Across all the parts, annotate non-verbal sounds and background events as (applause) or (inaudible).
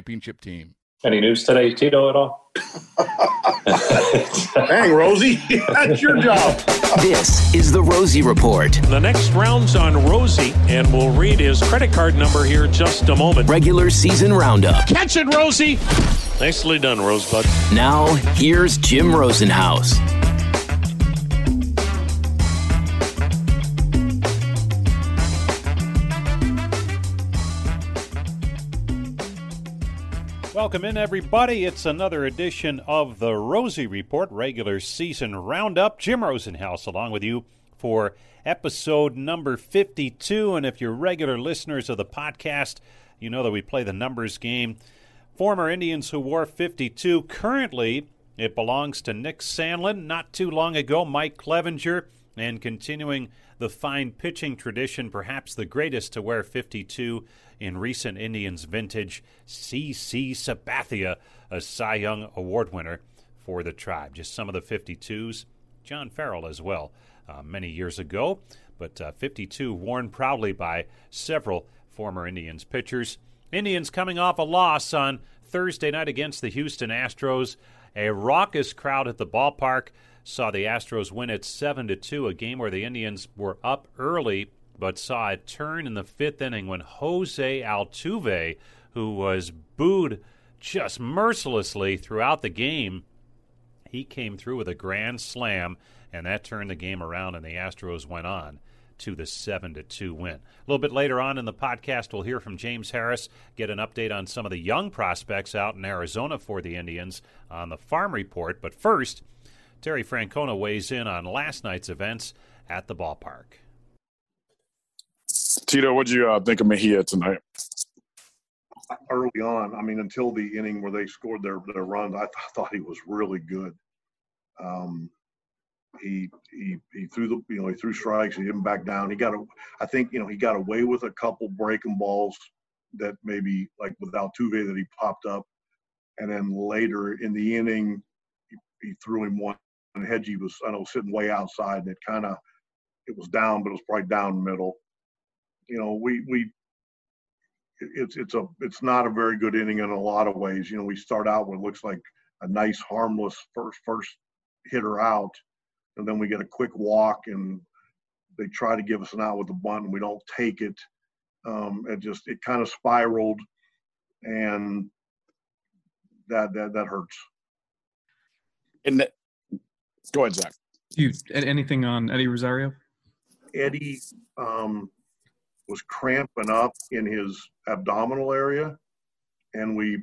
championship team. Any news today, Tito, at all? (laughs) Dang, Rosie, (laughs) that's your job. This is the Rosie Report. The next round's on Rosie, and we'll read his credit card number here in just a moment. Regular season roundup. Catch it, Rosie! Nicely done, Rosebud. Now, here's Jim Rosenhaus. Welcome in, everybody. It's another edition of the Rosie Report regular season roundup. Jim Rosenhaus along with you for episode number 52. And if you're regular listeners of the podcast, you know that we play the numbers game. Former Indians who wore 52. Currently, it belongs to Nick Sandlin. Not too long ago, Mike Clevinger. And continuing the fine pitching tradition, perhaps the greatest to wear 52 in recent Indians vintage, CC Sabathia, a Cy Young Award winner for the tribe. Just some of the 52s. John Farrell as well, uh, many years ago, but uh, 52 worn proudly by several former Indians pitchers. Indians coming off a loss on Thursday night against the Houston Astros. A raucous crowd at the ballpark saw the Astros win at 7 to 2, a game where the Indians were up early but saw a turn in the fifth inning when Jose Altuve, who was booed just mercilessly throughout the game, he came through with a grand slam, and that turned the game around, and the Astros went on to the 7 to 2 win. A little bit later on in the podcast, we'll hear from James Harris, get an update on some of the young prospects out in Arizona for the Indians on the farm report. But first, Terry Francona weighs in on last night's events at the ballpark. Tito, what'd you uh, think of Mejia tonight? Early on, I mean, until the inning where they scored their their runs, I th- thought he was really good. Um, he he he threw the you know he threw strikes. He didn't back down. He got a, I think you know he got away with a couple breaking balls that maybe like with Altuve that he popped up, and then later in the inning, he, he threw him one. And Hedgie was I know sitting way outside, and it kind of it was down, but it was probably down middle you know, we we it's it's a it's not a very good inning in a lot of ways. You know, we start out with looks like a nice harmless first first hitter out, and then we get a quick walk and they try to give us an out with the bunt and we don't take it. Um, it just it kind of spiraled, and that that that hurts. And the, go ahead, Zach. You anything on Eddie Rosario? Eddie um, was cramping up in his abdominal area, and we,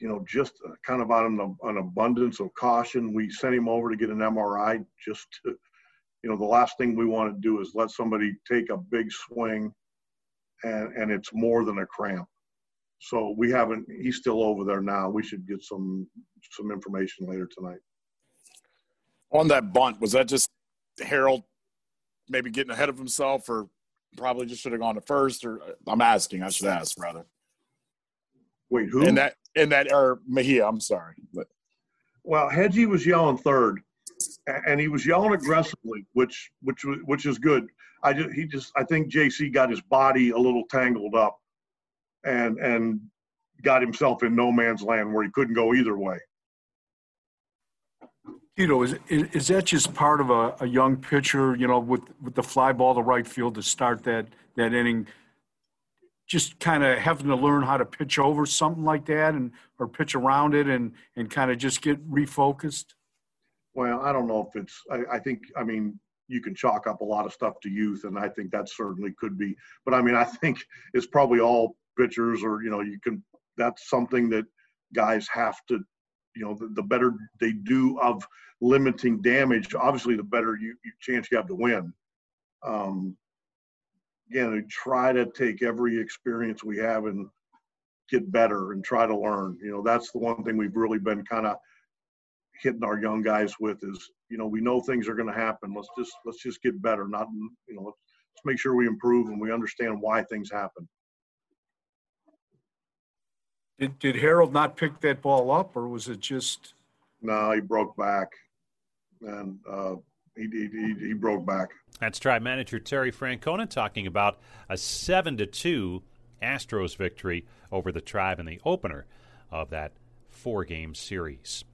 you know, just uh, kind of on an, an abundance of caution, we sent him over to get an MRI. Just to, you know, the last thing we want to do is let somebody take a big swing, and and it's more than a cramp. So we haven't. He's still over there now. We should get some some information later tonight. On that bunt, was that just Harold maybe getting ahead of himself, or probably just should have gone to first? Or uh, I'm asking. I should ask rather. Wait, who? In that in that or Mejia. I'm sorry, but Well, Hedgie was yelling third, and he was yelling aggressively, which which which is good. I just he just I think JC got his body a little tangled up, and and got himself in no man's land where he couldn't go either way. Tito, is, is that just part of a, a young pitcher, you know, with, with the fly ball to right field to start that, that inning? Just kind of having to learn how to pitch over something like that and or pitch around it and, and kind of just get refocused? Well, I don't know if it's, I, I think, I mean, you can chalk up a lot of stuff to youth, and I think that certainly could be. But I mean, I think it's probably all pitchers, or you know, you can. That's something that guys have to, you know, the, the better they do of limiting damage, obviously, the better you, you chance you have to win. Um, again, we try to take every experience we have and get better and try to learn. You know, that's the one thing we've really been kind of hitting our young guys with is you know we know things are going to happen let's just let's just get better not you know let's, let's make sure we improve and we understand why things happen did, did harold not pick that ball up or was it just? No he broke back. And uh, he, he, he broke back. That's tribe manager terry francona talking about a 7 to 2 astros victory over the tribe in the opener of that four game series.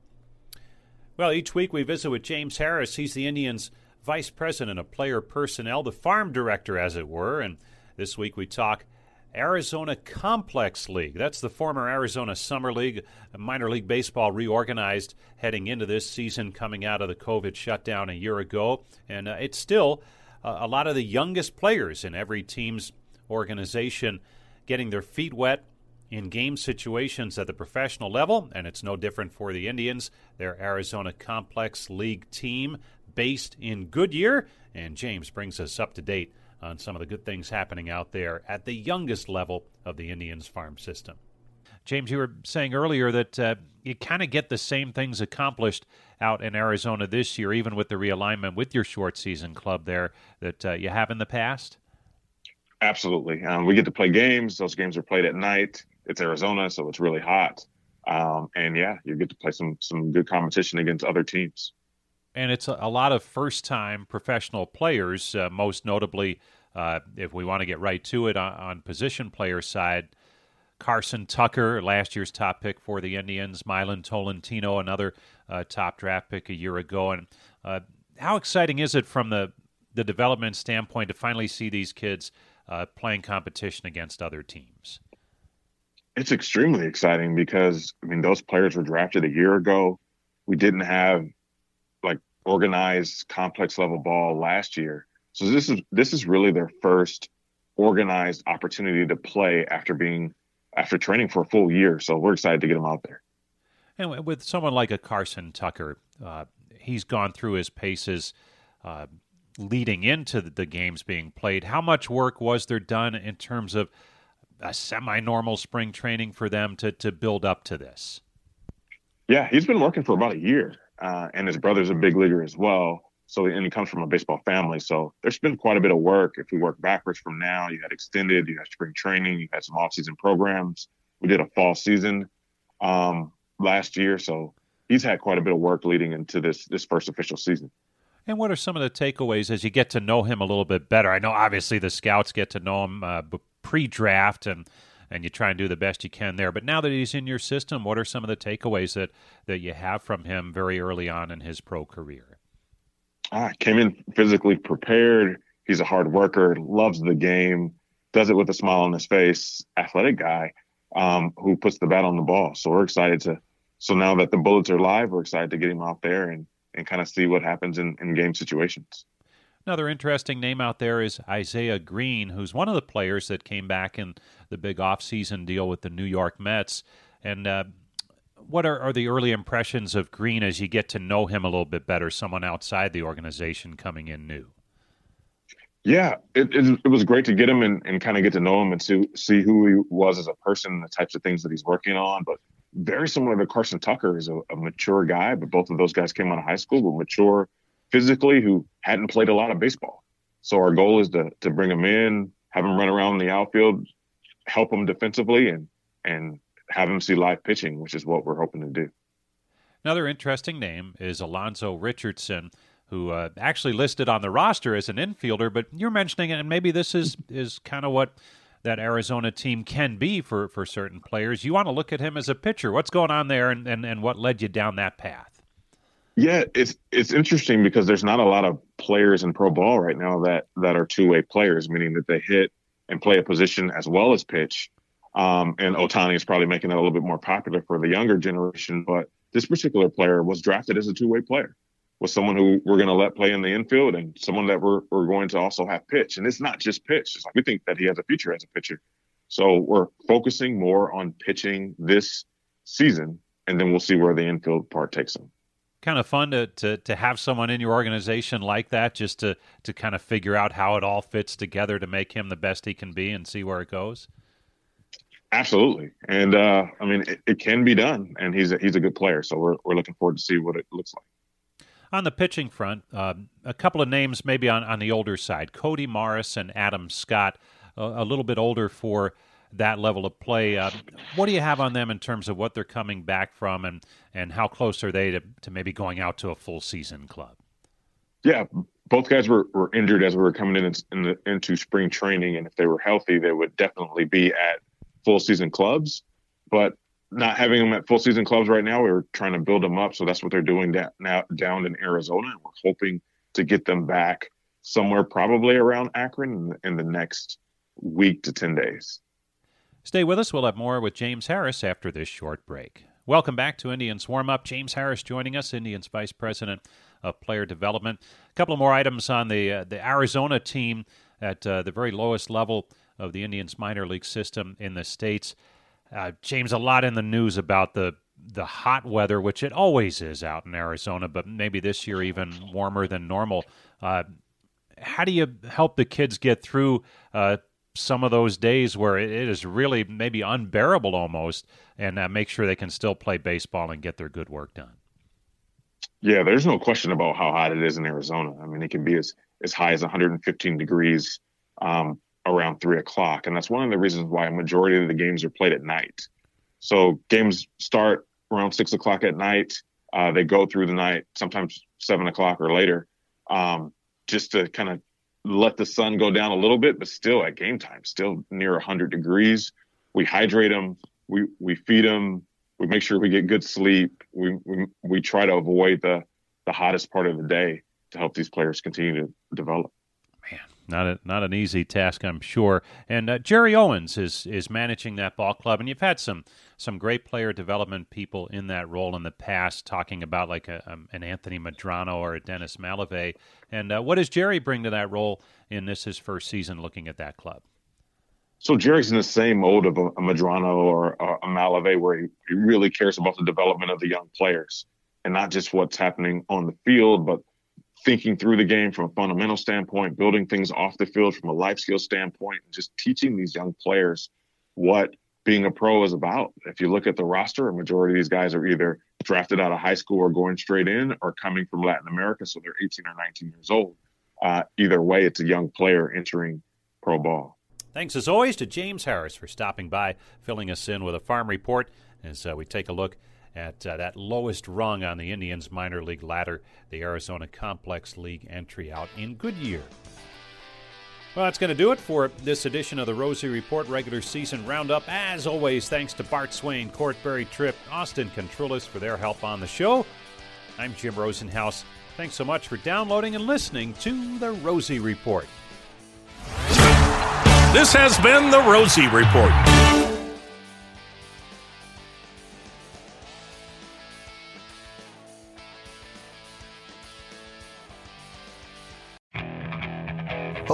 Well, each week we visit with James Harris. He's the Indians' vice president of player personnel, the farm director, as it were. And this week we talk Arizona Complex League. That's the former Arizona Summer League, minor league baseball reorganized heading into this season, coming out of the COVID shutdown a year ago. And uh, it's still uh, a lot of the youngest players in every team's organization getting their feet wet in game situations at the professional level, and it's no different for the Indians, their Arizona Complex League team based in Goodyear. And James brings us up to date on some of the good things happening out there at the youngest level of the Indians farm system. James, you were saying earlier that uh, you kind of get the same things accomplished out in Arizona this year, even with the realignment with your short season club there, that uh, you have in the past? Absolutely. Um, we get to play games. Those games are played at night it's Arizona, so it's really hot. Um, and yeah, you get to play some some good competition against other teams. And it's a, a lot of first time professional players, uh, most notably, uh, if we want to get right to it on, on, position player side. Carson Tucker, last year's top pick for the Indians. Milan Tolentino, another uh, top draft pick a year ago. And uh, how exciting is it from the the development standpoint to finally see these kids uh, playing competition against other teams? it's extremely exciting because I mean those players were drafted a year ago. We didn't have organized complex level ball last year. So this is this is really their first organized opportunity to play after being after training for a full year. So we're excited to get them out there. And with someone like a Carson Tucker, uh, he's gone through his paces uh, leading into the games being played. How much work was there done in terms of a semi-normal spring training for them to to build up to this? Yeah, he's been working for about a year, uh, and his brother's a big leaguer as well. So, and he comes from a baseball family. So, there's been quite a bit of work. If we work backwards from now, you had extended, you had spring training, you had some off-season programs. We did a fall season um, last year, so he's had quite a bit of work leading into this this first official season. And what are some of the takeaways as you get to know him a little bit better? I know obviously the scouts get to know him uh, pre-draft and and you try and do the best you can there. But now that he's in your system, what are some of the takeaways that that you have from him very early on in his pro career? Ah, came in physically prepared. He's a hard worker, loves the game, does it with a smile on his face. Athletic guy um, who puts the bat on the ball. So we're excited to. So now that the bullets are live, we're excited to get him out there and and kind of see what happens in, in game situations. Another interesting name out there is Isaiah Greene, who's one of the players that came back in the big offseason deal with the New York Mets. And uh, what are, are, the early impressions of Greene as you get to know him a little bit better, someone outside the organization coming in new? Yeah, it, it, it was great to get him and, and kind of get to know him and see, see who he was as a person, and the types of things that he's working on. But very similar to Carson Tucker, is a, a mature guy, but both of those guys came out of high school, were mature physically who hadn't played a lot of baseball. So our goal is to to bring them in, have them run around in the outfield, help them defensively, and and have them see live pitching, which is what we're hoping to do. Another interesting name is Alonzo Richardson, who uh, actually listed on the roster as an infielder, but you're mentioning it, and maybe this is is kind of what that Arizona team can be for, for certain players. You want to look at him as a pitcher. What's going on there, and, and, and what led you down that path? Yeah, it's it's interesting because there's not a lot of players in pro ball right now that that are two way players, meaning that they hit and play a position as well as pitch. Um, and Ohtani is probably making that a little bit more popular for the younger generation. But this particular player was drafted as a two way player, was someone who we're going to let play in the infield and someone that we're, we're going to also have pitch. And it's not just pitch. It's like we think that he has a future as a pitcher. So we're focusing more on pitching this season, and then we'll see where the infield part takes him kind of fun to, to to have someone in your organization like that just to to kind of figure out how it all fits together to make him the best he can be and see where it goes? Absolutely. And uh, i mean it, it, can be done and he's a, he's a good player so we're, we're looking forward to see what it looks like. On the pitching front um, a couple of names maybe on, on the older side cody morris and adam scott a little bit older for that level of play. Uh, what do you have on them in terms of what they're coming back from, and and how close are they to, to maybe going out to a full season club? Yeah, both guys were, were injured as we were coming in, in the, into spring training, and if they were healthy, they would definitely be at full season clubs. But not having them at full season clubs right now, we are trying to build them up. So that's what they're doing da- now down in Arizona, and we're hoping to get them back somewhere probably around Akron in, in the next week to ten days. Stay with us. We'll have more with James Harris after this short break. Welcome back to Indians Warm Up. James Harris joining us, Indians Vice President of Player Development. A couple of more items on the uh, the Arizona team at uh, the very lowest level of the Indians minor league system in the states. Uh, James, a lot in the news about the the hot weather, which it always is out in Arizona, but maybe this year even warmer than normal. Uh, how do you help the kids get through uh, some of those days where it is really maybe unbearable almost, and uh, make sure they can still play baseball and get their good work done. Yeah, there's no question about how hot it is in Arizona. I mean, it can be as as high as 115 degrees um, around three o'clock, and that's one of the reasons why a majority of the games are played at night. So games start around six o'clock at night. Uh, they go through the night, sometimes seven o'clock or later, um, just to kind of let the sun go down a little bit, but still at game time, still near 100 degrees. We hydrate them, we we feed them, we make sure we get good sleep. We we, we try to avoid the the hottest part of the day to help these players continue to develop. Not a, not an easy task, I'm sure. And uh, Jerry Owens is is managing that ball club, and you've had some some great player development people in that role in the past, talking about like a, um, an Anthony Medrano or a Dennis Malave. And uh, what does Jerry bring to that role in this his first season looking at that club? So Jerry's in the same mode of a, a Medrano or a, a Malave, where he, he really cares about the development of the young players and not just what's happening on the field, but thinking through the game from a fundamental standpoint, building things off the field from a life skill standpoint, and just teaching these young players what being a pro is about. If you look at the roster, a majority of these guys are either drafted out of high school or going straight in or coming from Latin America, so they're 18 or 19 years old. Uh, either way, it's a young player entering pro ball. Thanks as always to James Harris for stopping by, filling us in with a farm report as uh, we take a look at uh, that lowest rung on the Indians minor league ladder, the Arizona Complex League entry out in Goodyear. Well, that's going to do it for this edition of the Rosie Report regular season roundup. As always, thanks to Bart Swain, Court Berry-Tripp, Austin Contrulis for their help on the show. I'm Jim Rosenhaus. Thanks so much for downloading and listening to the Rosie Report. This has been the Rosie Report.